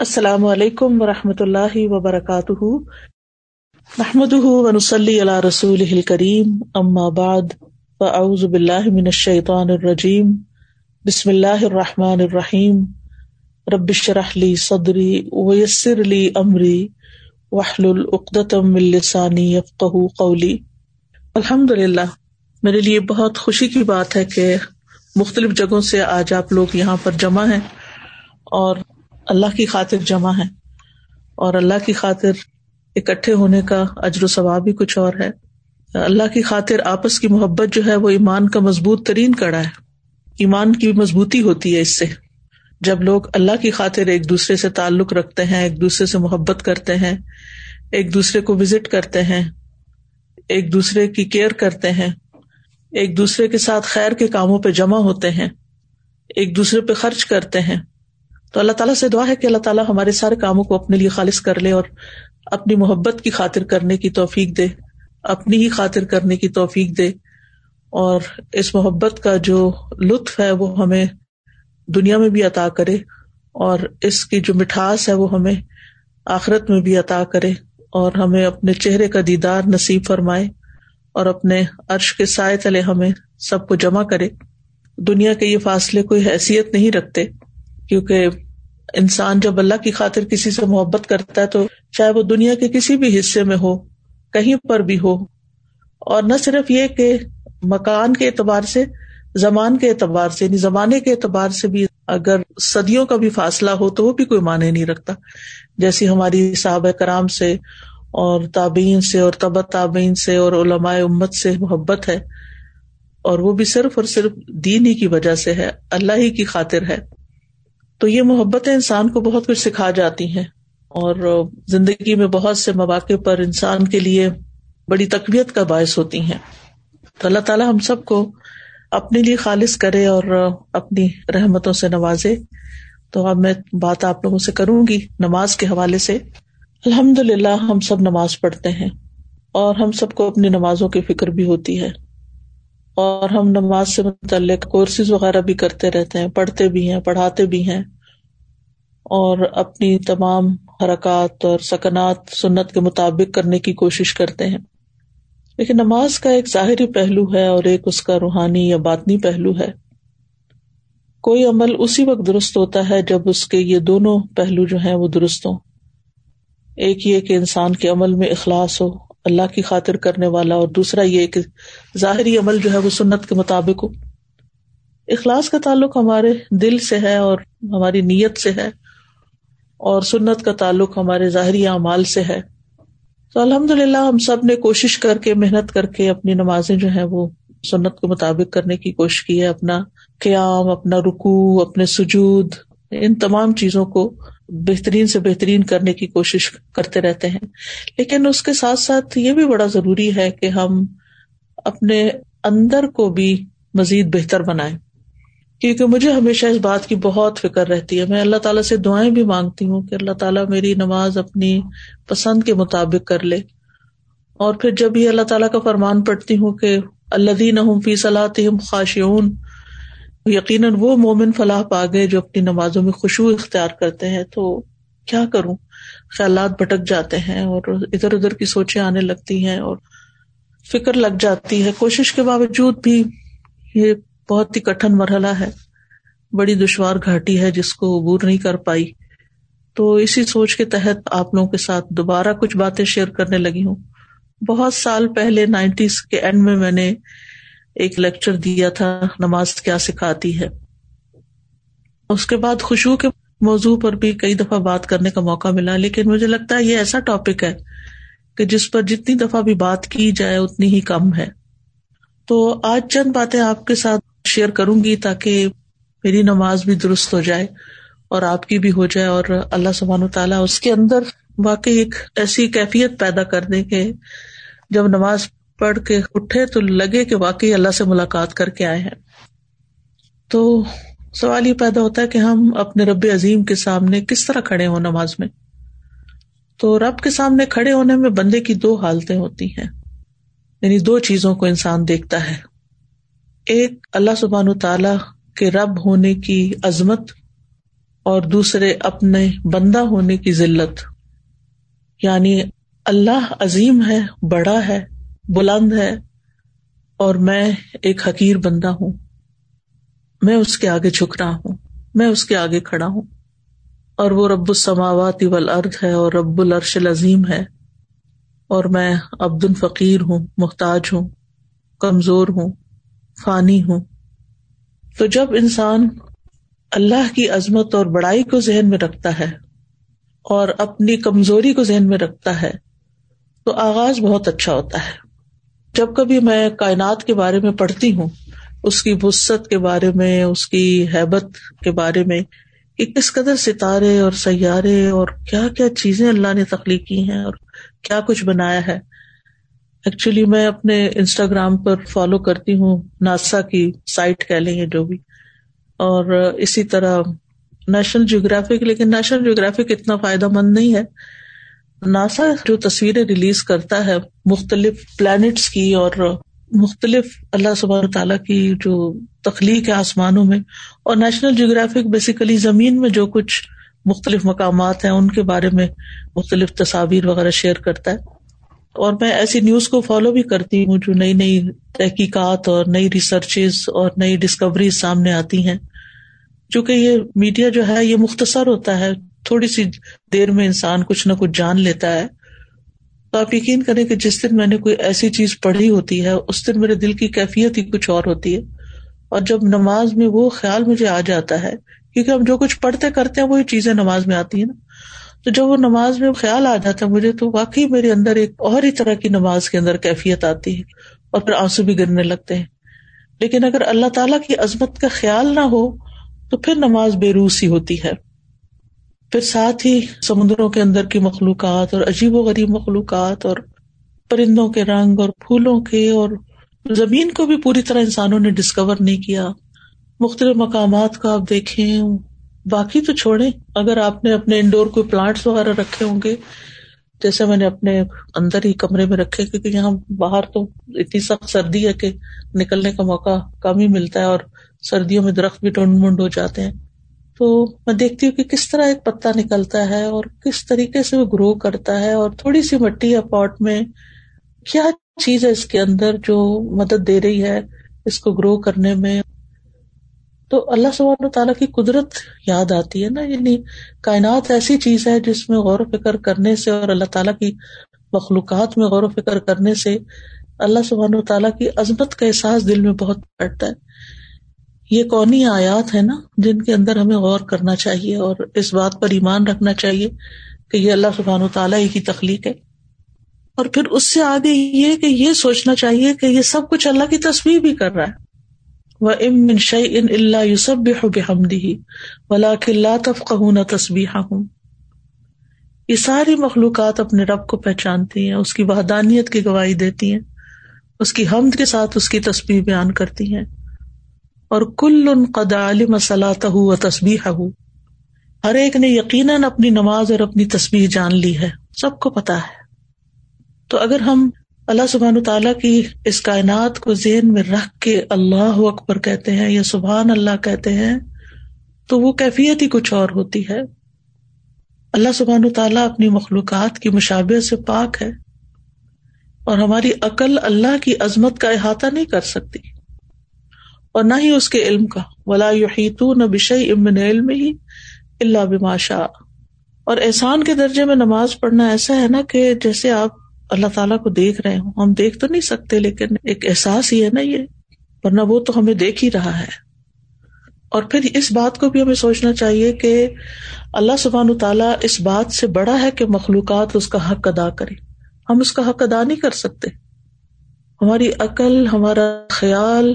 السلام علیکم و رحمۃ اللہ وبرکاتہ۔ محمد ونسلی علیہ رسول کریم ام آباد فاعوذ باللہ من الشیطان الرجیم، بسم اللہ الرحمٰن الرحیم۔ ربش رحلی صدری ویسر علی عمری وحل العقدم السانی یفقہ قولی۔ الحمد للہ میرے لیے بہت خوشی کی بات ہے کہ مختلف جگہوں سے آج آپ لوگ یہاں پر جمع ہیں اور اللہ کی خاطر جمع ہے اور اللہ کی خاطر اکٹھے ہونے کا اجر و ثواب بھی کچھ اور ہے۔ اللہ کی خاطر آپس کی محبت جو ہے وہ ایمان کا مضبوط ترین کڑا ہے۔ ایمان کی مضبوطی ہوتی ہے اس سے۔ جب لوگ اللہ کی خاطر ایک دوسرے سے تعلق رکھتے ہیں، ایک دوسرے سے محبت کرتے ہیں، ایک دوسرے کو وزٹ کرتے ہیں، ایک دوسرے کی کیئر کرتے ہیں، ایک دوسرے کے ساتھ خیر کے کاموں پہ جمع ہوتے ہیں، ایک دوسرے پہ خرچ کرتے ہیں۔ تو اللہ تعالیٰ سے دعا ہے کہ اللہ تعالیٰ ہمارے سارے کاموں کو اپنے لیے خالص کر لے اور اپنی محبت کی خاطر کرنے کی توفیق دے، اپنی ہی خاطر کرنے کی توفیق دے۔ اور اس محبت کا جو لطف ہے وہ ہمیں دنیا میں بھی عطا کرے اور اس کی جو مٹھاس ہے وہ ہمیں آخرت میں بھی عطا کرے اور ہمیں اپنے چہرے کا دیدار نصیب فرمائے اور اپنے عرش کے سائے تلے ہمیں سب کو جمع کرے۔ دنیا کے یہ فاصلے کوئی حیثیت نہیں رکھتے۔ کیونکہ انسان جب اللہ کی خاطر کسی سے محبت کرتا ہے تو چاہے وہ دنیا کے کسی بھی حصے میں ہو، کہیں پر بھی ہو۔ اور نہ صرف یہ کہ مکان کے اعتبار سے، زمان کے اعتبار سے یعنی زمانے کے اعتبار سے بھی اگر صدیوں کا بھی فاصلہ ہو تو وہ بھی کوئی معنی نہیں رکھتا۔ جیسی ہماری صحابہ کرام سے اور تابعین سے اور تب تابعین سے اور علماء امت سے محبت ہے، اور وہ بھی صرف اور صرف دین ہی کی وجہ سے ہے، اللہ ہی کی خاطر ہے۔ تو یہ محبتیں انسان کو بہت کچھ سکھا جاتی ہیں اور زندگی میں بہت سے مواقع پر انسان کے لیے بڑی تقویت کا باعث ہوتی ہیں۔ تو اللہ تعالیٰ ہم سب کو اپنے لیے خالص کرے اور اپنی رحمتوں سے نوازے۔ تو اب میں بات آپ لوگوں سے کروں گی نماز کے حوالے سے۔ الحمد للہ ہم سب نماز پڑھتے ہیں اور ہم سب کو اپنی نمازوں کی فکر بھی ہوتی ہے۔ اور ہم نماز سے متعلق کورسز وغیرہ بھی کرتے رہتے ہیں، پڑھتے بھی ہیں، پڑھاتے بھی ہیں۔ اور اپنی تمام حرکات اور سکنات سنت کے مطابق کرنے کی کوشش کرتے ہیں۔ لیکن نماز کا ایک ظاہری پہلو ہے اور ایک اس کا روحانی یا باطنی پہلو ہے۔ کوئی عمل اسی وقت درست ہوتا ہے جب اس کے یہ دونوں پہلو جو ہیں وہ درست ہوں۔ ایک یہ کہ انسان کے عمل میں اخلاص ہو، اللہ کی خاطر کرنے والا، اور دوسرا یہ کہ ظاہری عمل جو ہے وہ سنت کے مطابق ہو۔ اخلاص کا تعلق ہمارے دل سے ہے اور ہماری نیت سے ہے۔ اور سنت کا تعلق ہمارے ظاہری اعمال سے ہے۔ تو الحمد للہ ہم سب نے کوشش کر کے، محنت کر کے اپنی نمازیں جو ہے وہ سنت کے مطابق کرنے کی کوشش کی ہے۔ اپنا قیام، اپنا رکو اپنے سجود، ان تمام چیزوں کو بہترین سے بہترین کرنے کی کوشش کرتے رہتے ہیں۔ لیکن اس کے ساتھ ساتھ یہ بھی بڑا ضروری ہے کہ ہم اپنے اندر کو بھی مزید بہتر بنائیں۔ کیونکہ مجھے ہمیشہ اس بات کی بہت فکر رہتی ہے۔ میں اللہ تعالیٰ سے دعائیں بھی مانگتی ہوں کہ اللہ تعالیٰ میری نماز اپنی پسند کے مطابق کر لے۔ اور پھر جب یہ اللہ تعالیٰ کا فرمان پڑھتی ہوں کہ اللہ دین فی صلاح خاشیون یقیناً وہ مومن فلاح پا گئے جو اپنی نمازوں میں خوشبو اختیار کرتے ہیں، تو کیا کروں؟ خیالات بھٹک جاتے ہیں اور ادھر ادھر کی سوچیں آنے لگتی ہیں اور فکر لگ جاتی ہے۔ کوشش کے باوجود بھی یہ بہت ہی کٹن مرحلہ ہے۔ بڑی دشوار گھاٹی ہے جس کو عبور نہیں کر پائی۔ تو اسی سوچ کے تحت آپ لوگوں کے ساتھ دوبارہ کچھ باتیں شیئر کرنے لگی ہوں۔ بہت سال پہلے نائنٹیز کے اینڈ میں میں نے ایک لیکچر دیا تھا، نماز کیا سکھاتی ہے۔ اس کے بعد خوشبو کے موضوع پر بھی کئی دفعہ بات کرنے کا موقع ملا، لیکن مجھے لگتا ہے یہ ایسا ٹاپک ہے کہ جس پر جتنی دفعہ بھی بات کی جائے، اتنی ہی کم ہے۔ تو آج چند باتیں آپ کے ساتھ شیئر کروں گی تاکہ میری نماز بھی درست ہو جائے اور آپ کی بھی ہو جائے اور اللہ سبحان و تعالیٰ اس کے اندر واقعی ایک ایسی کیفیت پیدا کر دے کہ جب نماز پڑھ کے اٹھے تو لگے کہ واقعی اللہ سے ملاقات کر کے آئے ہیں۔ تو سوال یہ پیدا ہوتا ہے کہ ہم اپنے رب عظیم کے سامنے کس طرح کھڑے ہوں نماز میں؟ تو رب کے سامنے کھڑے ہونے میں بندے کی دو حالتیں ہوتی ہیں یعنی دو چیزوں کو انسان دیکھتا ہے۔ ایک اللہ سبحان تعالی کے رب ہونے کی عظمت اور دوسرے اپنے بندہ ہونے کی ذلت۔ یعنی اللہ عظیم ہے، بڑا ہے، بلند ہے اور میں ایک حقیر بندہ ہوں۔ میں اس کے آگے جھک رہا ہوں، میں اس کے آگے کھڑا ہوں۔ اور وہ رب السماوات والارض ہے اور رب العرش العظیم ہے۔ اور میں عبد الفقیر ہوں، محتاج ہوں، کمزور ہوں۔ فانی ہوں۔ تو جب انسان اللہ کی عظمت اور بڑائی کو ذہن میں رکھتا ہے اور اپنی کمزوری کو ذہن میں رکھتا ہے، تو آغاز بہت اچھا ہوتا ہے۔ جب کبھی میں کائنات کے بارے میں پڑھتی ہوں، اس کی وسط کے بارے میں، اس کی حیبت کے بارے میں، کہ کس قدر ستارے اور سیارے اور کیا کیا چیزیں اللہ نے تخلیق کی ہیں اور کیا کچھ بنایا ہے ایکچولی میں اپنے انسٹاگرام پر فالو کرتی ہوں، ناسا کی سائٹ کہہ لیں گے جو بھی۔ اور اسی طرح نیشنل جیوگرافک لیکن نیشنل جیوگرافک اتنا فائدہ مند نہیں ہے۔ ناسا جو تصویریں ریلیز کرتا ہے، مختلف پلانٹس کی اور مختلف اللہ سب تعالیٰ کی جو تخلیق ہے آسمانوں میں۔ اور نیشنل جیوگرافک بیسیکلی زمین میں جو کچھ مختلف مقامات ہیں، ان کے بارے میں مختلف تصاویر وغیرہ شیئر کرتا ہے۔ اور میں ایسی نیوز کو فالو بھی کرتی ہوں جو نئی نئی تحقیقات اور نئی ریسرچز اور نئی ڈسکوریز سامنے آتی ہیں۔ چونکہ یہ میڈیا جو ہے یہ مختصر ہوتا ہے، تھوڑی سی دیر میں انسان کچھ نہ کچھ جان لیتا ہے۔ تو آپ یقین کریں کہ جس دن میں نے کوئی ایسی چیز پڑھی ہوتی ہے، اس دن میرے دل کی کیفیت ہی کچھ اور ہوتی ہے۔ اور جب نماز میں وہ خیال مجھے آ جاتا ہے، کیونکہ ہم جو کچھ پڑھتے کرتے ہیں، وہی چیزیں نماز میں آتی ہیں نا۔ تو جب وہ نماز میں خیال آ جاتا ہے مجھے تو واقعی میرے اندر ایک اور ہی طرح کی نماز کے اندر کیفیت آتی ہے اور پھر آنسو بھی گرنے لگتے ہیں۔ لیکن اگر اللہ تعالیٰ کی عظمت کا خیال نہ ہو تو پھر نماز بے روسی ہوتی ہے۔ پھر ساتھ ہی سمندروں کے اندر کی مخلوقات اور عجیب و غریب مخلوقات اور پرندوں کے رنگ اور پھولوں کے اور زمین کو بھی پوری طرح انسانوں نے ڈسکور نہیں کیا۔ مختلف مقامات کا آپ دیکھیں۔ باقی تو چھوڑیں۔ اگر آپ نے اپنے انڈور کوئی پلانٹس وغیرہ رکھے ہوں گے، جیسے میں نے اپنے اندر ہی کمرے میں رکھے، کیونکہ یہاں باہر تو اتنی سخت سردی ہے کہ نکلنے کا موقع کم ہی ملتا ہے اور سردیوں میں درخت بھی ٹونڈ منڈ ہو جاتے ہیں۔ تو میں دیکھتی ہوں کہ کس طرح ایک پتا نکلتا ہے اور کس طریقے سے وہ گرو کرتا ہے اور تھوڑی سی مٹی یا پاٹ میں کیا چیز ہے اس کے اندر جو مدد دے رہی ہے اس کو گرو کرنے میں؟ تو اللہ سب تعالیٰ کی قدرت یاد آتی ہے نا یعنی کائنات ایسی چیز ہے جس میں غور و فکر کرنے سے اور اللہ تعالیٰ کی مخلوقات میں غور و فکر کرنے سے اللہ سبحان و تعالیٰ کی عظمت کا احساس دل میں بہت بڑھتا ہے۔ یہ کونی آیات ہے نا جن کے اندر ہمیں غور کرنا چاہیے اور اس بات پر ایمان رکھنا چاہیے کہ یہ اللہ سبحان و تعالیٰ ہی کی تخلیق ہے۔ اور پھر اس سے آگے یہ کہ یہ سوچنا چاہیے کہ یہ سب کچھ اللہ کی تصویر بھی کر رہا ہے۔ وہ ام من شعی ان اللہ یوسب بحمدی ولا کلّہ تفقہ تصبیح ہوں یہ ساری مخلوقات اپنے رب کو پہچانتی ہیں، اس کی وحدانیت کی گواہی دیتی ہیں، اس کی حمد کے ساتھ اس کی تصویر بیان کرتی ہیں۔ اور کل ان قدا علم صلاح و تصبیح ہو ہر ایک نے یقیناً اپنی نماز اور اپنی تصویر جان لی ہے، سب کو پتا ہے۔ تو اگر ہم اللہ سبحان تعالیٰ کی اس کائنات کو ذہن میں رکھ کے اللہ اکبر کہتے ہیں یا سبحان اللہ کہتے ہیں، تو وہ کیفیت ہی کچھ اور ہوتی ہے۔ اللہ سبحان تعالیٰ اپنی مخلوقات کی مشابت سے پاک ہے اور ہماری عقل اللہ کی عظمت کا احاطہ نہیں کر سکتی۔ اور نہ ہی اس کے علم کا۔ ولا نہ بشئی امن علم ہی اللہ بماشا اور احسان کے درجے میں نماز پڑھنا ایسا ہے نا کہ جیسے آپ اللہ تعالیٰ کو دیکھ رہے ہوں۔ ہم دیکھ تو نہیں سکتے، لیکن ایک احساس ہی ہے نا یہ۔ ورنہ وہ تو ہمیں دیکھ ہی رہا ہے۔ اور پھر اس بات کو بھی ہمیں سوچنا چاہیے کہ اللہ سبحان تعالیٰ اس بات سے بڑا ہے کہ مخلوقات اس کا حق ادا کرے ہم اس کا حق ادا نہیں کر سکتے۔ ہماری عقل، ہمارا خیال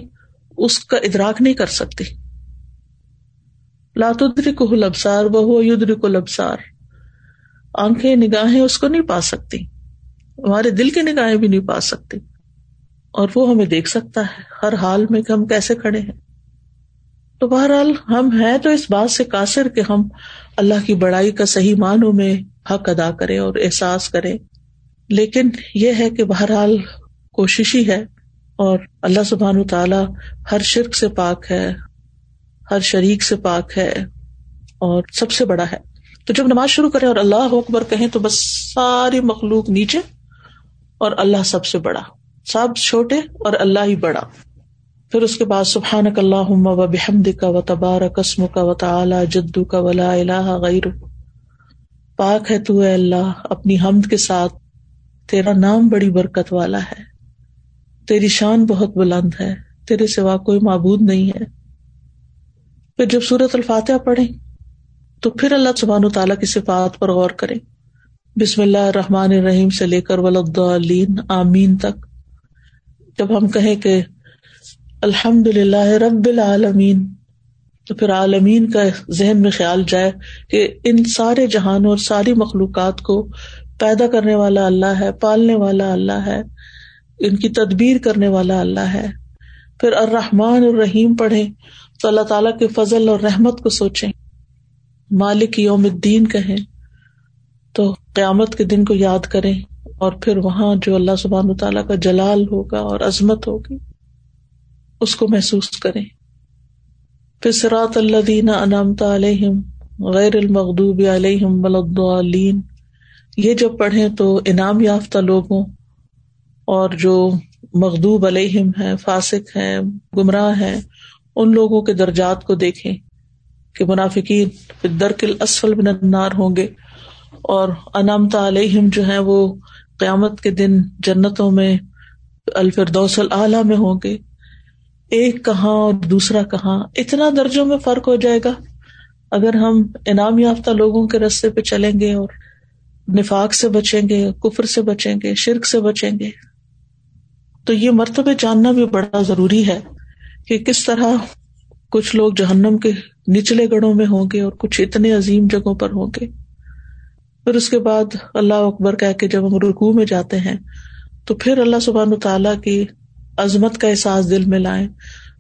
اس کا ادراک نہیں کر سکتی۔ لاتری کو لبسار وہ یدری کو لبسار آنکھیں، نگاہیں اس کو نہیں پا سکتی۔ ہمارے دل کی نگاہیں بھی نہیں پا سکتی اور وہ ہمیں دیکھ سکتا ہے ہر حال میں کہ ہم کیسے کھڑے ہیں۔ تو بہرحال ہم ہیں تو اس بات سے قاصر کہ ہم اللہ کی بڑائی کا صحیح معنوں میں حق ادا کریں اور احساس کریں۔ لیکن یہ ہے کہ بہرحال کوشش ہی ہے اور اللہ سبحان و تعالیٰ ہر شرک سے پاک ہے، ہر شریک سے پاک ہے اور سب سے بڑا ہے۔ تو جب نماز شروع کرے اور اللہ اکبر کہیں تو بس ساری مخلوق نیچے اور اللہ سب سے بڑا۔ سب چھوٹے اور اللہ ہی بڑا۔ پھر اس کے بعد سبحان اللہ و بحمد کا و تبار قسم کا و تعلی جدو کا ولا اللہ غیر پاک ہے تو اے اللہ، اپنی حمد کے ساتھ تیرا نام بڑی برکت والا ہے۔ تیری شان بہت بلند ہے۔ تیرے سوا کوئی معبود نہیں ہے۔ پھر جب سورت الفاتحہ پڑھے تو پھر اللہ سبحان و تعالیٰ کی صفات پر غور کرے بسم اللہ الرحمن الرحیم سے لے کر ولدین آمین تک۔ جب ہم کہیں کہ الحمد للہ رب العالمین، تو پھر عالمین کا ذہن میں خیال جائے کہ ان سارے جہانوں اور ساری مخلوقات کو پیدا کرنے والا اللہ ہے، پالنے والا اللہ ہے، ان کی تدبیر کرنے والا اللہ ہے۔ پھر الرحمن الرحیم پڑھے تو اللہ تعالیٰ کے فضل اور رحمت کو سوچیں۔ مالک یوم الدین کہیں تو قیامت کے دن کو یاد کریں اور پھر وہاں جو اللہ سبحان تعالیٰ کا جلال ہوگا اور عظمت ہوگی، اس کو محسوس کریں۔ پھر سرات اللہ دینا انعامت علیہم غیر المغدوب علیہم ولدین یہ جب پڑھیں تو انعام یافتہ لوگوں اور جو مغدوب علیہم ہے فاسق ہیں، گمراہ ہیں، ان لوگوں کے درجات کو دیکھیں کہ منافقین درکل اسفل بن النار ہوں گے۔ اور انامتا علیہم جو ہے وہ قیامت کے دن جنتوں میں، الفردوس العلیٰ میں ہوں گے۔ ایک کہاں اور دوسرا کہاں؟ اتنا درجوں میں فرق ہو جائے گا۔ اگر ہم انعام یافتہ لوگوں کے رستے پہ چلیں گے اور نفاق سے بچیں گے، کفر سے بچیں گے، شرک سے بچیں گے، تو یہ مرتبہ جاننا بھی بڑا ضروری ہے کہ کس طرح کچھ لوگ جہنم کے نچلے گڑھوں میں ہوں گے اور کچھ اتنے عظیم جگہوں پر ہوں گے۔ پھر اس کے بعد اللہ اکبر کہہ کے جب ہم رکو میں جاتے ہیں، تو پھر اللہ سبحان تعالیٰ کی عظمت کا احساس دل میں لائیں۔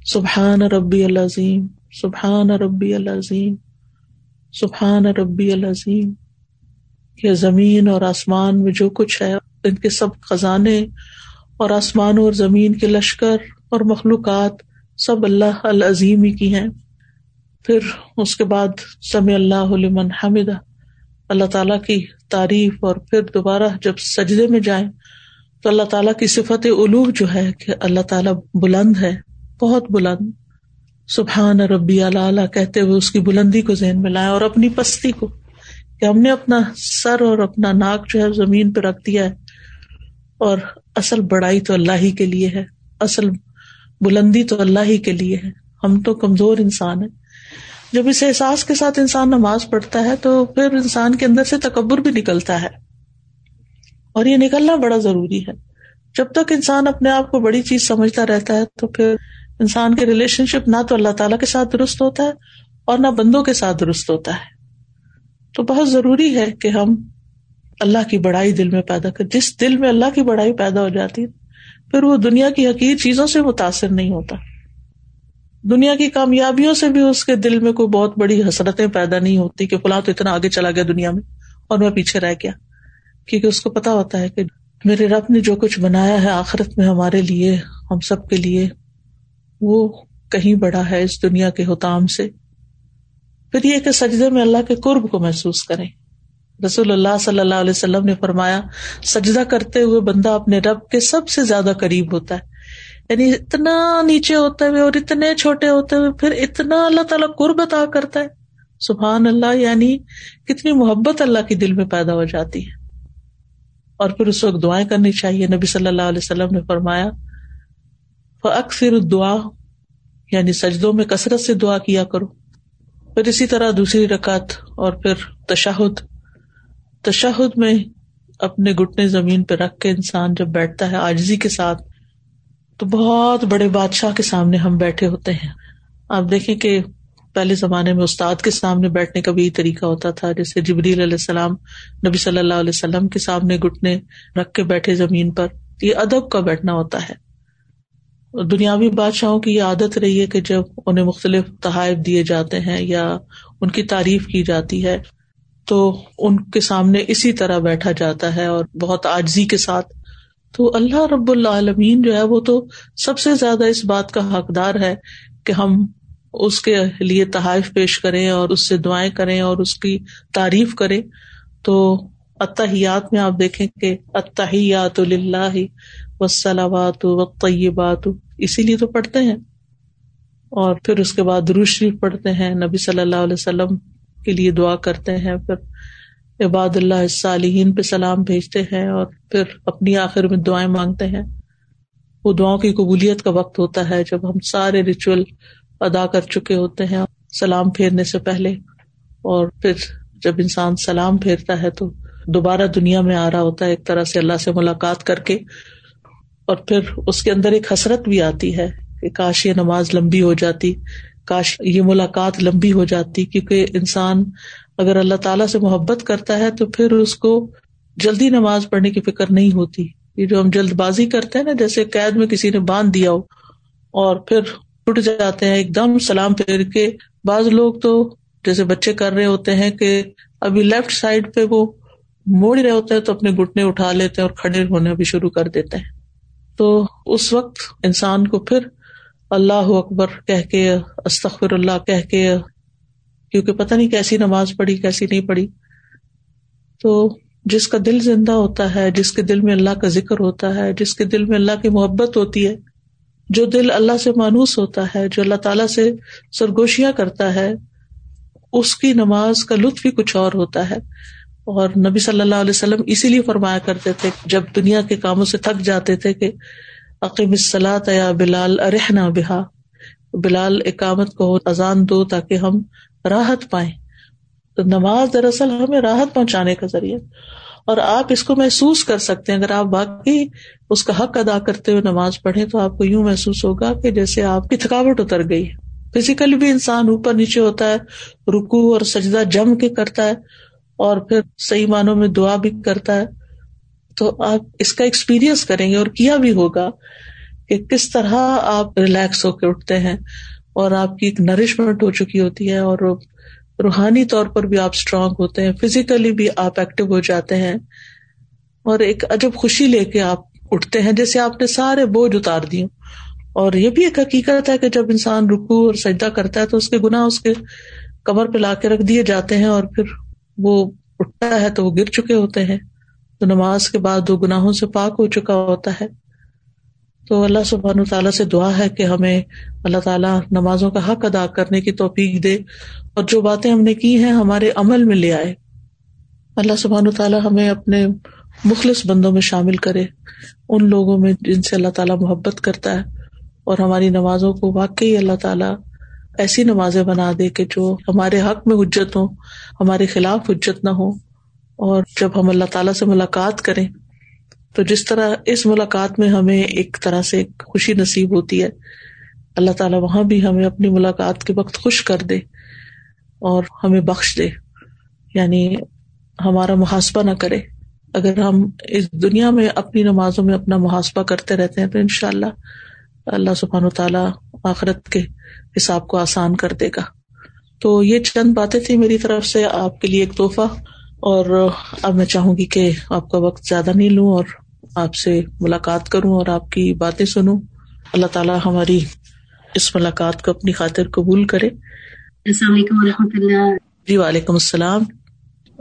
سبحان ربی العظیم، سبحان ربی العظیم، سبحان ربی العظیم۔ کہ زمین اور آسمان میں جو کچھ ہے، ان کے سب خزانے اور آسمان اور زمین کے لشکر اور مخلوقات سب اللہ العظیم ہی کی ہیں۔ پھر اس کے بعد سمی اللہ علمن حمد اللہ تعالیٰ کی تعریف اور پھر دوبارہ جب سجدے میں جائیں تو اللہ تعالیٰ کی صفت علوف جو ہے کہ اللہ تعالیٰ بلند ہے، بہت بلند۔ سبحان ربی اللہ کہتے ہوئے اس کی بلندی کو ذہن میں لائیں اور اپنی پستی کو کہ ہم نے اپنا سر اور اپنا ناک جو ہے زمین پہ رکھ دیا ہے۔ اور اصل بڑائی تو اللہ ہی کے لیے ہے، اصل بلندی تو اللہ ہی کے لیے ہے۔ ہم تو کمزور انسان ہیں۔ جب اس احساس کے ساتھ انسان نماز پڑھتا ہے تو پھر انسان کے اندر سے تکبر بھی نکلتا ہے۔ اور یہ نکلنا بڑا ضروری ہے۔ جب تک انسان اپنے آپ کو بڑی چیز سمجھتا رہتا ہے تو پھر انسان کے ریلیشن شپ نہ تو اللہ تعالیٰ کے ساتھ درست ہوتا ہے اور نہ بندوں کے ساتھ درست ہوتا ہے۔ تو بہت ضروری ہے کہ ہم اللہ کی بڑائی دل میں پیدا کر جس دل میں اللہ کی بڑائی پیدا ہو جاتی پھر وہ دنیا کی حقیق چیزوں سے متاثر نہیں ہوتا۔ دنیا کی کامیابیوں سے بھی اس کے دل میں کوئی بہت بڑی حسرتیں پیدا نہیں ہوتی کہ فلاں تو اتنا آگے چلا گیا دنیا میں اور میں پیچھے رہ گیا۔ کیونکہ اس کو پتا ہوتا ہے کہ میرے رب نے جو کچھ بنایا ہے آخرت میں ہمارے لیے، ہم سب کے لیے، وہ کہیں بڑا ہے اس دنیا کے حتام سے۔ پھر یہ کہ سجدے میں اللہ کے قرب کو محسوس کریں۔ رسول اللہ صلی اللہ علیہ وسلم نے فرمایا، سجدہ کرتے ہوئے بندہ اپنے رب کے سب سے زیادہ قریب ہوتا ہے۔ یعنی اتنا نیچے ہوتے ہوئے اور اتنے چھوٹے ہوتے ہوئے پھر اتنا اللہ تعالیٰ قرب عطا کرتا ہے۔ سبحان اللہ یعنی کتنی محبت اللہ کی دل میں پیدا ہو جاتی ہے۔ اور پھر اس وقت دعائیں کرنی چاہیے۔ نبی صلی اللہ علیہ وسلم نے فرمایا اکثر دعا یعنی سجدوں میں کثرت سے دعا کیا کرو۔ پھر اسی طرح دوسری رکعت اور پھر تشہد۔ تشہد میں اپنے گٹنے زمین پہ رکھ کے انسان جب بیٹھتا ہے آجزی کے ساتھ تو بہت بڑے بادشاہ کے سامنے ہم بیٹھے ہوتے ہیں۔ آپ دیکھیں کہ پہلے زمانے میں استاد کے سامنے بیٹھنے کا بھی طریقہ ہوتا تھا، جیسے جبریل علیہ السلام نبی صلی اللہ علیہ وسلم کے سامنے گٹنے رکھ کے بیٹھے زمین پر۔ یہ ادب کا بیٹھنا ہوتا ہے۔ دنیاوی بادشاہوں کی یہ عادت رہی ہے کہ جب انہیں مختلف تحائف دیے جاتے ہیں یا ان کی تعریف کی جاتی ہے، تو ان کے سامنے اسی طرح بیٹھا جاتا ہے اور بہت آجزی کے ساتھ تو اللہ رب العالمین جو ہے وہ تو سب سے زیادہ اس بات کا حقدار ہے کہ ہم اس کے لیے تحائف پیش کریں اور اس سے دعائیں کریں اور اس کی تعریف کریں۔ تو اتحیات میں آپ دیکھیں کہ اتحیات اللہ وسلامات و طیبات اسی لیے تو پڑھتے ہیں۔ اور پھر اس کے بعد شریف پڑھتے ہیں۔ نبی صلی اللہ علیہ وسلم کے لیے دعا کرتے ہیں۔ پھر عباد اللہ صالحین پہ سلام بھیجتے ہیں اور پھر اپنی آخر میں دعائیں مانگتے ہیں۔ وہ دعاؤں کی قبولیت کا وقت ہوتا ہے جب ہم سارے ریچول ادا کر چکے ہوتے ہیں، سلام پھیرنے سے پہلے۔ اور پھر جب انسان سلام پھیرتا ہے تو دوبارہ دنیا میں آ رہا ہوتا ہے، ایک طرح سے اللہ سے ملاقات کر کے۔ اور پھر اس کے اندر ایک حسرت بھی آتی ہے کہ کاش یہ نماز لمبی ہو جاتی، کاش یہ ملاقات لمبی ہو جاتی، کیونکہ انسان اگر اللہ تعالیٰ سے محبت کرتا ہے تو پھر اس کو جلدی نماز پڑھنے کی فکر نہیں ہوتی۔ یہ جو ہم جلد بازی کرتے ہیں نا، جیسے قید میں کسی نے باندھ دیا ہو اور پھر ٹوٹ جاتے ہیں، ایک دم سلام پھیر کے۔ بعض لوگ تو جیسے بچے کر رہے ہوتے ہیں کہ ابھی لیفٹ سائڈ پہ وہ موڑ رہے ہوتے ہیں تو اپنے گٹنے اٹھا لیتے ہیں اور کھڑے ہونے بھی شروع کر دیتے ہیں۔ تو اس وقت انسان کو پھر اللہ اکبر کہہ کے استخر اللہ کہہ کے کیونکہ پتہ نہیں کیسی نماز پڑھی، کیسی نہیں پڑھی۔ تو جس کا دل زندہ ہوتا ہے، جس کے دل میں اللہ کا ذکر ہوتا ہے، جس کے دل میں اللہ کی محبت ہوتی ہے، جو دل اللہ سے مانوس ہوتا ہے، جو اللہ تعالیٰ سے سرگوشیاں کرتا ہے، اس کی نماز کا لطف ہی کچھ اور ہوتا ہے۔ اور نبی صلی اللہ علیہ وسلم اسی لیے فرمایا کرتے تھے، جب دنیا کے کاموں سے تھک جاتے تھے کہ عقیم یا بلال ارحنا بحا بلال اقامت کو اذان دو تاکہ ہم راحت پائیں۔ تو نماز دراصل ہمیں راحت پہنچانے کا ذریعہ اور آپ اس کو محسوس کر سکتے ہیں۔ اگر آپ باقی اس کا حق ادا کرتے ہوئے نماز پڑھیں تو آپ کو یوں محسوس ہوگا کہ جیسے آپ کی تھکاوٹ اتر گئی فزیکلی بھی انسان اوپر نیچے ہوتا ہے رکو اور سجدہ جم کے کرتا ہے اور پھر صحیح معنوں میں دعا بھی کرتا ہے۔ تو آپ اس کا ایکسپیرئنس کریں گے اور کیا بھی ہوگا کہ کس طرح آپ ریلیکس ہو کے اٹھتے ہیں۔ اور آپ کی ایک نرشمنٹ ہو چکی ہوتی ہے اور روحانی طور پر بھی آپ اسٹرانگ ہوتے ہیں فزیکلی بھی آپ ایکٹیو ہو جاتے ہیں اور ایک عجب خوشی لے کے آپ اٹھتے ہیں، جیسے آپ نے سارے بوجھ اتار دیے۔ اور یہ بھی ایک حقیقت ہے کہ جب انسان رکو اور سجدہ کرتا ہے تو اس کے گنا اس کے کمر پہ لا کے رکھ دیے جاتے ہیں اور پھر وہ اٹھتا ہے تو وہ گر چکے ہوتے ہیں۔ تو نماز کے بعد وہ گناہوں سے پاک ہو چکا ہوتا ہے۔ تو اللہ سبحان تعالیٰ سے دعا ہے کہ ہمیں اللہ تعالیٰ نمازوں کا حق ادا کرنے کی توفیق دے اور جو باتیں ہم نے کی ہیں ہمارے عمل میں لے آئے۔ اللہ سبحان تعالیٰ ہمیں اپنے مخلص بندوں میں شامل کرے۔ ان لوگوں میں جن سے اللہ تعالیٰ محبت کرتا ہے اور ہماری نمازوں کو واقعی اللہ تعالیٰ ایسی نمازیں بنا دے کہ جو ہمارے حق میں حجت ہوں، ہمارے خلاف حجت نہ ہو اور جب ہم اللہ تعالیٰ سے ملاقات کریں تو جس طرح اس ملاقات میں ہمیں ایک طرح سے خوشی نصیب ہوتی ہے، اللہ تعالیٰ وہاں بھی ہمیں اپنی ملاقات کے وقت خوش کر دے اور ہمیں بخش دے۔ یعنی ہمارا محاسبہ نہ کرے۔ اگر ہم اس دنیا میں اپنی نمازوں میں اپنا محاسبہ کرتے رہتے ہیں تو ان شاء اللہ اللہ سبحان و تعالیٰ آخرت کے حساب کو آسان کر دے گا۔ تو یہ چند باتیں تھی میری طرف سے، آپ کے لیے ایک تحفہ اور اب میں چاہوں گی کہ آپ کا وقت زیادہ نہیں لوں اور آپ سے ملاقات کروں اور آپ کی باتیں سنوں۔ اللہ تعالیٰ ہماری اس ملاقات کو اپنی خاطر قبول کرے۔ السلام علیکم و رحمۃ اللہ۔ جی وعلیکم السلام۔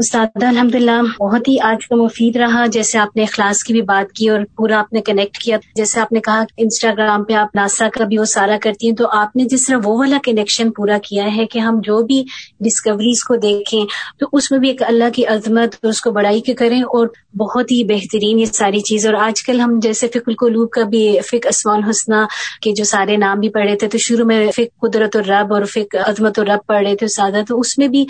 استاد الحمد للہ بہت ہی آج کا مفید رہا۔ جیسے آپ نے اخلاص کی بھی بات کی اور پورا آپ نے کنیکٹ کیا۔ جیسے آپ نے کہا انسٹاگرام پہ آپ ناسا کا بھی وہ سارا کرتی ہیں، تو آپ نے جس طرح وہ والا کنیکشن پورا کیا ہے کہ ہم جو بھی ڈسکوریز کو دیکھیں، تو اس میں بھی ایک اللہ کی عظمت اس کو بڑائی کے کریں اور بہت ہی بہترین یہ ساری چیز۔ اور آج کل ہم جیسے فک القلوب کا بھی فک اسمان حسنہ کے جو سارے نام بھی پڑھے تھے، تو شروع میں فک قدرت الرب اور فک عظمت الرب پڑھ رہے تھے سادہ، تو اس میں بھی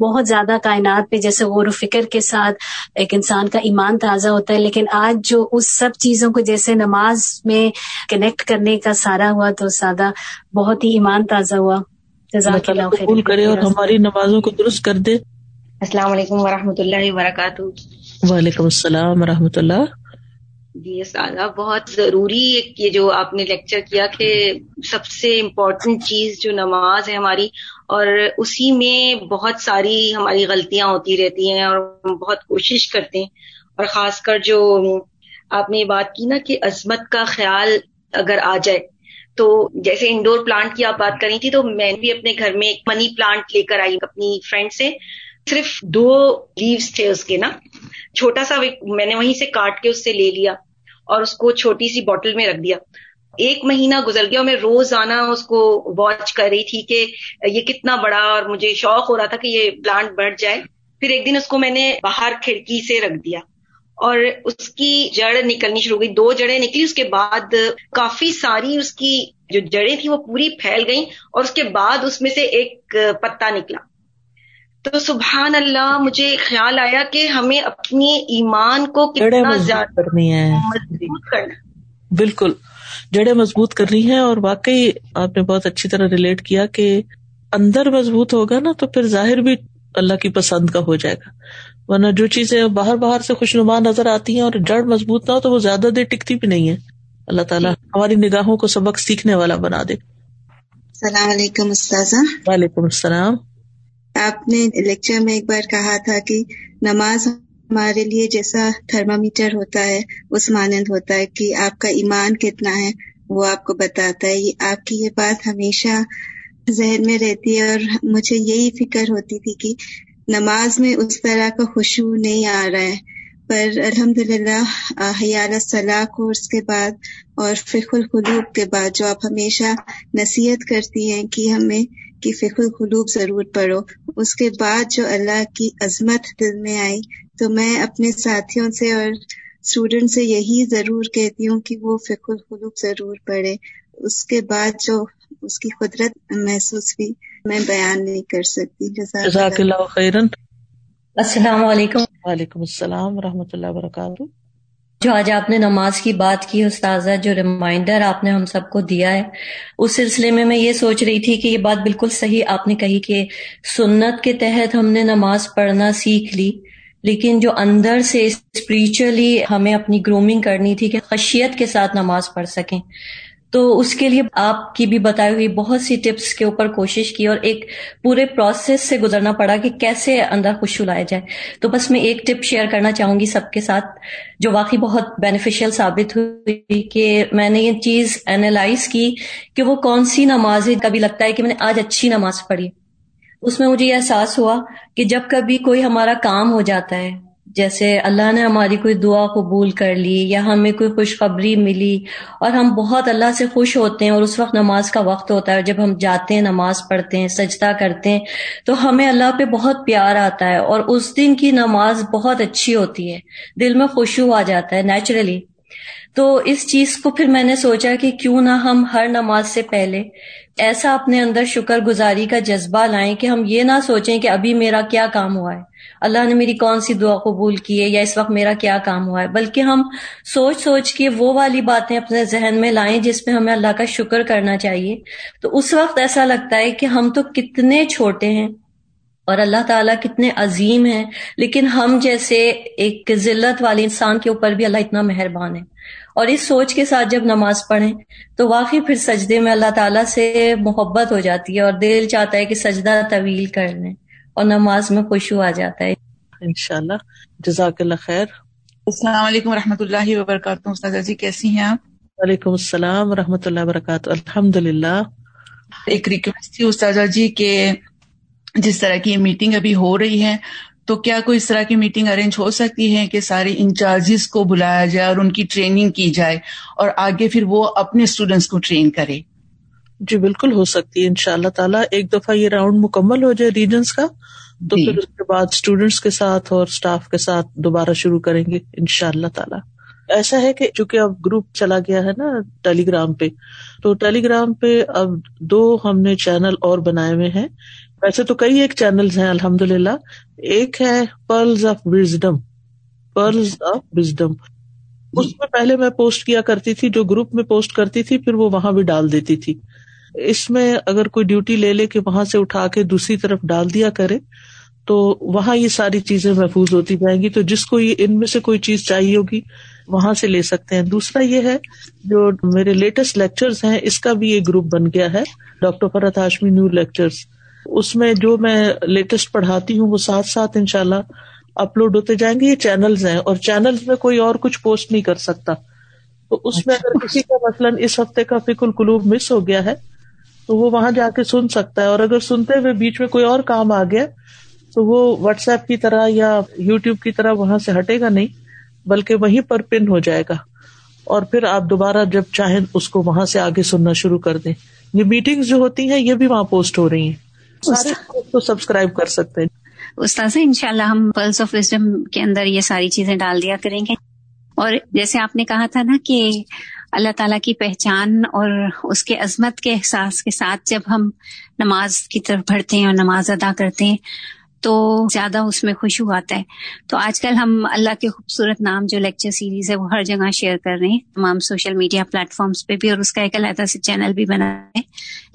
بہت زیادہ کائنات پہ جیسے غور و فکر کے ساتھ ایک انسان کا ایمان تازہ ہوتا ہے لیکن آج جو اس سب چیزوں کو جیسے نماز میں کنیکٹ کرنے کا سارا ہوا تو سادہ بہت ہی ایمان تازہ ہوا۔ قبول کرے اور ہماری نمازوں کو درست کر دے۔ السلام علیکم و رحمۃ اللہ وبرکاتہ۔ وعلیکم السلام و رحمۃ اللہ جی سادہ بہت ضروری یہ جو آپ نے لیکچر کیا کہ سب سے امپورٹنٹ چیز جو نماز ہے ہماری اور اسی میں بہت ساری ہماری غلطیاں ہوتی رہتی ہیں اور ہم بہت کوشش کرتے ہیں۔ اور خاص کر جو آپ نے یہ بات کی نا کہ عظمت کا خیال اگر آ جائے تو جیسے انڈور پلانٹ کی آپ بات کری تھی تو میں بھی اپنے گھر میں ایک منی پلانٹ لے کر آئی اپنی فرینڈ سے۔ صرف دو لیوس تھے اس کے نا۔ چھوٹا سا میں نے وہیں سے کاٹ کے اس سے لے لیا اور اس کو چھوٹی سی بوٹل میں رکھ دیا۔ ایک مہینہ گزر گیا اور میں روز آنا اس کو واچ کر رہی تھی کہ یہ کتنا بڑا اور مجھے شوق ہو رہا تھا کہ یہ پلانٹ بڑھ جائے۔ پھر ایک دن اس کو میں نے باہر کھڑکی سے رکھ دیا اور اس کی جڑ نکلنی شروع ہوئی دو جڑیں نکلی اس کے بعد کافی ساری اس کی جو جڑیں تھیں وہ پوری پھیل گئیں اور اس کے بعد اس میں سے ایک پتا نکلا۔ تو سبحان اللہ مجھے خیال آیا کہ ہمیں اپنی ایمان کو کتنا زیادہ کرنی ہے مضبوط کرنا۔ بالکل۔ جڑیں مضبوط کرنی ہے اور واقعی آپ نے بہت اچھی طرح ریلیٹ کیا کہ اندر مضبوط ہوگا نا تو پھر ظاہر بھی اللہ کی پسند کا ہو جائے گا۔ ورنہ جو چیزیں باہر باہر سے خوش نما نظر آتی ہیں اور جڑ مضبوط نہ ہو تو وہ زیادہ دیر ٹکتی بھی نہیں ہے۔ اللہ تعالیٰ۔ ہماری نگاہوں کو سبق سیکھنے والا بنا دے۔ السلام علیکم استاذہ۔ وعلیکم السلام۔ آپ نے لیکچر میں ایک بار کہا تھا کہ نماز ہمارے لیے جیسا تھرما میٹر ہوتا ہے، اس مانند ہوتا ہے کہ آپ کا ایمان کتنا ہے، وہ آپ کو بتاتا ہے۔ آپ کی یہ بات ہمیشہ ذہن میں رہتی ہے اور مجھے یہی فکر ہوتی تھی کہ نماز میں اس طرح کا خوشبو نہیں آ رہا ہے۔ پر الحمد للہ حیال صلاح کورس کے بعد اور فک القلوب کے بعد جو آپ ہمیشہ نصیحت کرتی ہیں کہ ہمیں کہ فک القلوب ضرور پڑھو، اس کے بعد جو اللہ کی عظمت دل میں آئی تو میں اپنے ساتھیوں سے اور اسٹوڈینٹ سے یہی ضرور کہتی ہوں کہ وہ فک القلوب ضرور پڑھے۔ اس کے بعد جو اس کی قدرت محسوس بھی میں بیان نہیں کر سکتی۔ جزاک اللہ خیرن۔ السلام علیکم۔ وعلیکم السلام و رحمۃ اللہ وبرکاتہ۔ جو آج آپ نے نماز کی بات کی استاذہ جو ریمائنڈر آپ نے ہم سب کو دیا ہے اس سلسلے میں میں یہ سوچ رہی تھی کہ یہ بات بالکل صحیح آپ نے کہی کہ سنت کے تحت ہم نے نماز پڑھنا سیکھ لی۔ لیکن جو اندر سے اسپریچولی ہمیں اپنی گرومنگ کرنی تھی کہ خشیت کے ساتھ نماز پڑھ سکیں۔ تو اس کے لیے آپ کی بھی بتائی ہوئی بہت سی ٹپس کے اوپر کوشش کی اور ایک پورے پروسیس سے گزرنا پڑا کہ کیسے اندر خوشو لایا جائے۔ تو بس میں ایک ٹپ شیئر کرنا چاہوں گی سب کے ساتھ، جو واقعی بہت بینیفیشل ثابت ہوئی کہ میں نے یہ چیز اینالائز کی کہ وہ کون سی نماز کبھی لگتا ہے کہ میں نے آج اچھی نماز پڑھی۔ اس میں مجھے یہ احساس ہوا کہ جب کبھی کوئی ہمارا کام ہو جاتا ہے، جیسے اللہ نے ہماری کوئی دعا قبول کر لی یا ہمیں کوئی خوشخبری ملی اور ہم بہت اللہ سے خوش ہوتے ہیں اور اس وقت نماز کا وقت ہوتا ہے جب ہم جاتے ہیں، نماز پڑھتے ہیں، سجدہ کرتے ہیں، تو ہمیں اللہ پہ بہت پیار آتا ہے اور اس دن کی نماز بہت اچھی ہوتی ہے۔ دل میں خوشو آ جاتا ہے نیچرلی تو اس چیز کو پھر میں نے سوچا کہ کیوں نہ ہم ہر نماز سے پہلے ایسا اپنے اندر شکر گزاری کا جذبہ لائیں کہ ہم یہ نہ سوچیں کہ ابھی میرا کیا کام ہوا ہے۔ اللہ نے میری کون سی دعا قبول کی ہے یا اس وقت میرا کیا کام ہوا ہے۔ بلکہ ہم سوچ سوچ کے وہ والی باتیں اپنے ذہن میں لائیں جس میں ہمیں اللہ کا شکر کرنا چاہیے۔ تو اس وقت ایسا لگتا ہے کہ ہم تو کتنے چھوٹے ہیں۔ اور اللہ تعالیٰ کتنے عظیم ہیں۔ لیکن ہم جیسے ایک ذلت والے انسان کے اوپر بھی اللہ اتنا مہربان ہے۔ اور اس سوچ کے ساتھ جب نماز پڑھیں تو واقعی پھر سجدے میں اللہ تعالیٰ سے محبت ہو جاتی ہے اور دل چاہتا ہے کہ سجدہ طویل کر لیں اور نماز میں خوشو آ جاتا ہے۔ ان شاء اللہ جزاک اللہ خیر۔ السلام علیکم و رحمۃ اللہ وبرکاتہ۔ جی کیسی ہیں آپ؟ وعلیکم السلام و رحمۃ اللہ وبرکاتہ۔ الحمد للہ ایک ریکویسٹ تھی استاذہ جی کہ جس طرح کی میٹنگ ابھی ہو رہی ہے تو کیا کوئی اس طرح کی میٹنگ ارینج ہو سکتی ہے کہ سارے انچارجز کو بلایا جائے اور ان کی ٹریننگ کی جائے اور آگے پھر وہ اپنے اسٹوڈینٹس کو ٹرین کرے؟ جی بالکل ہو سکتی ہے ان شاء اللہ تعالیٰ۔ ایک دفعہ یہ راؤنڈ مکمل ہو جائے ریجنس کا تو جی۔ پھر اس کے بعد اسٹوڈینٹس کے ساتھ اور اسٹاف کے ساتھ دوبارہ شروع کریں گے ان شاء اللہ تعالیٰ۔ ایسا ہے کہ چونکہ اب گروپ چلا گیا ہے نا ٹیلی گرام پہ تو ٹیلی گرام پہ اب دو ہم نے چینل اور بنائے ہوئے ہیں۔ ویسے تو کئی ایک چینل ہیں الحمد للہ ایک ہے pearls of wisdom pearls of wisdom اس میں پہلے میں پوسٹ کیا کرتی تھی، جو گروپ میں پوسٹ کرتی تھی، پھر وہ وہاں بھی ڈال دیتی تھی۔ اس میں اگر کوئی ڈیوٹی لے لے کے وہاں سے اٹھا کے دوسری طرف ڈال دیا کرے، تو وہاں یہ ساری چیزیں محفوظ ہوتی جائیں گی۔ تو جس کو یہ ان میں سے کوئی چیز چاہیے ہوگی، وہاں سے لے سکتے ہیں۔ دوسرا یہ ہے، جو میرے لیٹسٹ لیکچرز ہیں، اس کا بھی ایک گروپ بن گیا ہے۔ ڈاکٹر فرت ہاشمی نیور لیکچرز اس میں جو میں لیٹسٹ پڑھاتی ہوں وہ ساتھ ساتھ ان شاء اللہ اپلوڈ ہوتے جائیں گے، یہ چینلز ہیں اور چینل میں کوئی اور کچھ پوسٹ نہیں کر سکتا۔ تو اس میں اگر کسی کا مثلاً اس ہفتے کا فک القلوب مس ہو گیا ہے، تو وہ وہاں جا کے سن سکتا ہے۔ اور اگر سنتے ہوئے بیچ میں کوئی اور کام آ گیا، تو وہ واٹس ایپ کی طرح یا یو ٹیوب کی طرح وہاں سے ہٹے گا نہیں، بلکہ وہیں پر پن ہو جائے گا۔ اور پھر آپ دوبارہ جب چاہیں اس کو وہاں سے آگے سننا شروع کر دیں۔ یہ میٹنگ جو ہوتی ہیں، یہ بھی وہاں پوسٹ ہو رہی ہیں۔ سبسکرائب کر سکتے ہیں۔ استاذ ان شاء اللہ ہم پلس آف وزڈم کے اندر یہ ساری چیزیں ڈال دیا کریں گے۔ اور جیسے آپ نے کہا تھا نا کہ اللہ تعالیٰ کی پہچان اور اس کے عظمت کے احساس کے ساتھ جب ہم نماز کی طرف بڑھتے ہیں اور نماز ادا کرتے ہیں تو زیادہ اس میں خوشبو آتا ہے۔ تو آج کل ہم اللہ کے خوبصورت نام جو لیکچر سیریز ہے وہ ہر جگہ شیئر کر رہے ہیں۔ تمام سوشل میڈیا پلیٹ فارمس پہ بھی اور اس کا ایک علیحدہ سے چینل بھی بنا ہے۔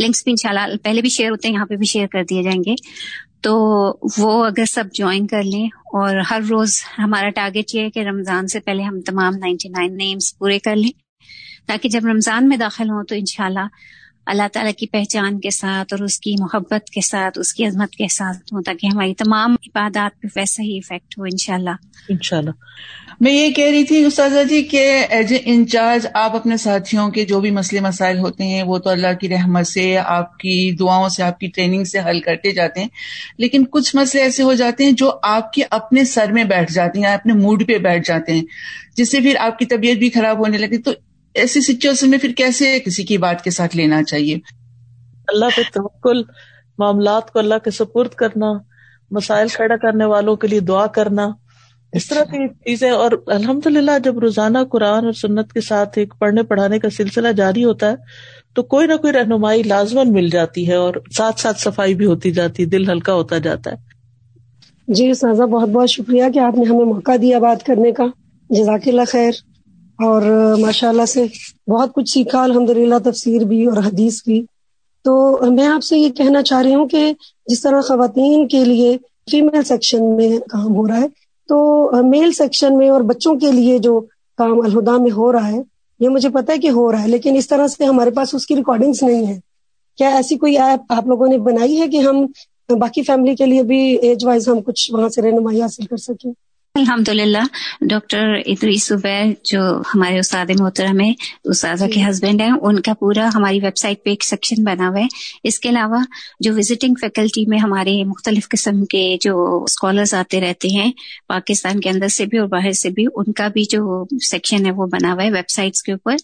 لنکس بھی انشاءاللہ پہلے بھی شیئر ہوتے ہیں، یہاں پہ بھی شیئر کر دیے جائیں گے۔ تو وہ اگر سب جوائن کر لیں اور ہر روز ہمارا ٹارگیٹ یہ ہے کہ رمضان سے پہلے ہم تمام نائنٹی نائن نیمس پورے کر لیں۔ تاکہ جب رمضان میں داخل ہوں تو انشاءاللہ اللہ تعالیٰ کی پہچان کے ساتھ اور اس کی محبت کے ساتھ، اس کی عظمت کے ساتھ ہوں تاکہ ہماری تمام عبادات پہ ویسا ہی افیکٹ ہو، انشاءاللہ۔ انشاءاللہ۔ میں یہ کہہ رہی تھی استاذہ جی کہ ایز اے انچارج آپ اپنے ساتھیوں کے جو بھی مسئلے مسائل ہوتے ہیں، وہ تو اللہ کی رحمت سے، آپ کی دعاؤں سے، آپ کی ٹریننگ سے حل کرتے جاتے ہیں۔ لیکن کچھ مسئلے ایسے ہو جاتے ہیں جو آپ کے اپنے سر میں بیٹھ جاتے ہیں، اپنے موڈ پہ بیٹھ جاتے ہیں۔ جس سے پھر آپ کی طبیعت بھی خراب ہونے لگی تو ایسی سچویشن میں پھر کیسے کسی کی بات کے ساتھ لینا چاہیے؟ اللہ پہ توکل معاملات کو اللہ کے سپرد کرنا مسائل کھڑا کرنے والوں کے لیے دعا کرنا اس طرح کی چیزیں۔ اور الحمد للہ جب روزانہ قرآن اور سنت کے ساتھ ایک پڑھنے پڑھانے کا سلسلہ جاری ہوتا ہے تو کوئی نہ کوئی رہنمائی لازمن مل جاتی ہے اور ساتھ ساتھ صفائی بھی ہوتی جاتی دل ہلکا ہوتا جاتا ہے۔ جی سازا بہت بہت شکریہ کہ آپ نے ہمیں موقع دیا بات کرنے کا۔ جزاک اللہ خیر۔ اور ماشاء اللہ سے بہت کچھ سیکھا الحمد للہ تفسیر بھی اور حدیث بھی۔ تو میں آپ سے یہ کہنا چاہ رہی ہوں کہ جس طرح خواتین کے لیے فیمل سیکشن میں کام ہو رہا ہے، تو میل سیکشن میں اور بچوں کے لیے جو کام الہدا میں ہو رہا ہے، یہ مجھے پتا ہے کہ ہو رہا ہے، لیکن اس طرح سے ہمارے پاس اس کی ریکارڈنگس نہیں ہے کیا ایسی کوئی ایپ آپ لوگوں نے بنائی ہے کہ ہم باقی فیملی کے لیے بھی ایج وائز ہم کچھ وہاں سے رہنمائی حاصل کر سکیں؟ الحمد للہ ڈاکٹر ادریس زبیر جو ہمارے استاد محترم ہے استاذہ کے ہسبینڈ ہیں ان کا پورا ہماری ویب سائٹ پہ ایک سیکشن بنا ہوا ہے۔ اس کے علاوہ جو وزٹنگ فیکلٹی میں ہمارے مختلف قسم کے جو اسکالرز آتے رہتے ہیں پاکستان کے اندر سے بھی اور باہر سے بھی ان کا بھی جو سیکشن ہے وہ بنا ہوا ہے ویب سائٹس کے اوپر۔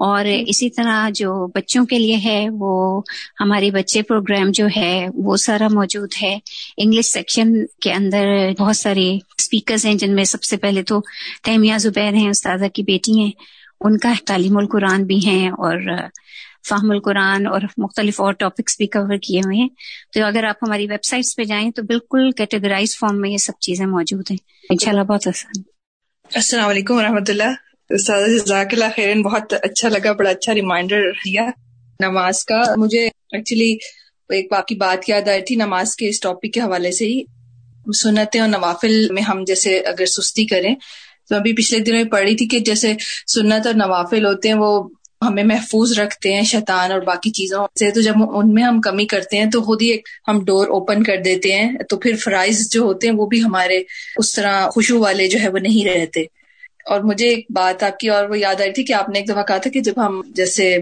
اور اسی طرح جو بچوں کے لیے ہے وہ ہمارے بچے پروگرام جو ہے وہ سارا موجود ہے۔ انگلش سیکشن کے اندر بہت سارے اسپیکرز ہیں جن میں سب سے پہلے تو تیمیہ زبیر ہیں استاذہ کی بیٹی ہیں ان کا تعلیم القرآن بھی ہیں اور فہم القرآن اور مختلف اور ٹاپکس بھی کور کیے ہوئے ہیں۔ تو اگر آپ ہماری ویب سائٹس پہ جائیں تو بالکل کیٹیگرائز فارم میں یہ سب چیزیں موجود ہیں۔ انشاءاللہ بہت آسان۔ السلام علیکم و رحمۃ اللہ جزاک اللہ خیرن بہت اچھا لگا، بڑا اچھا ریمائنڈر دیا نماز کا۔ مجھے ایکچولی ایک باقی بات یاد آئی تھی نماز کے اس ٹاپک کے حوالے سے ہی۔ سنتیں اور نوافل میں ہم جیسے اگر سستی کریں، تو ابھی پچھلے دنوں میں پڑھی تھی کہ جیسے سنت اور نوافل ہوتے ہیں، وہ ہمیں محفوظ رکھتے ہیں شیطان اور باقی چیزوں سے۔ تو جب ان میں ہم کمی کرتے ہیں، تو خود ہی ایک ہم ڈور اوپن کر دیتے ہیں۔ تو پھر فرائض جو ہوتے ہیں، وہ بھی ہمارے اس طرح خوشبو والے جو ہے وہ نہیں رہتے۔ اور مجھے ایک بات آپ کی اور وہ یاد آئی تھی کہ آپ نے ایک دفعہ کہا تھا کہ جب ہم جیسے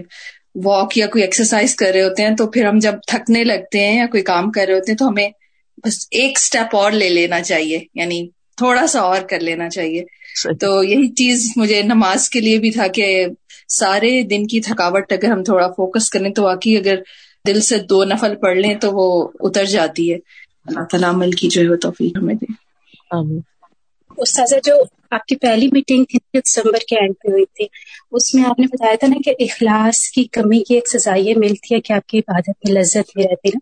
واک یا کوئی ایکسرسائز کر رہے ہوتے ہیں تو پھر ہم جب تھکنے لگتے ہیں یا کوئی کام کر رہے ہوتے ہیں تو ہمیں بس ایک اسٹیپ اور لے لینا چاہیے یعنی تھوڑا سا اور کر لینا چاہیے۔ تو یہی چیز مجھے نماز کے لیے بھی تھا کہ سارے دن کی تھکاوٹ اگر ہم تھوڑا فوکس کریں تو واقعی اگر دل سے دو نفل پڑھ لیں تو وہ اتر جاتی ہے۔ اللہ تعالیٰ عمل کی جو ہے توفیق ہمیں دے۔ استاذہ جو آپ کی پہلی میٹنگ تھی دسمبر کے اینڈ پہ ہوئی تھی۔ اس میں آپ نے بتایا تھا نا کہ اخلاص کی کمی کی ایک سزا یہ ملتی ہے کہ آپ کی عبادت میں لذت نہیں رہتی نا۔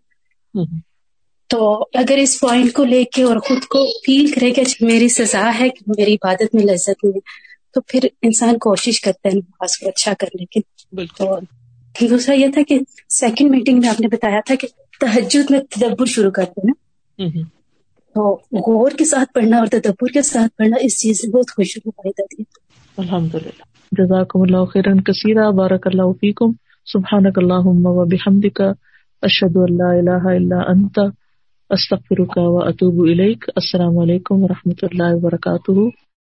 تو اگر اس پوائنٹ کو لے کے اور خود کو فیل کرے کہ میری سزا ہے کہ میری عبادت میں لذت نہیں ہے تو پھر انسان کوشش کرتا ہے نماز کو اچھا کرنے کی۔ دوسرا یہ تھا کہ سیکنڈ میٹنگ میں آپ نے بتایا تھا کہ تحجد میں تدبر شروع کرتے نا۔ تو غور کے ساتھ پڑھنا اور تدبر کے ساتھ پڑھنا اس چیز سے بہت خوشی فائدہ دیا الحمد للہ جزاکم اللہ خیرن کثیرہ۔ بارک اللہ فیکم۔ سبحانک اللہم و بحمدک۔ اشہد اللہ الہ الا انت۔ استغفرک و اتوب الیک۔ السلام علیکم و رحمۃ اللہ وبرکاتہ۔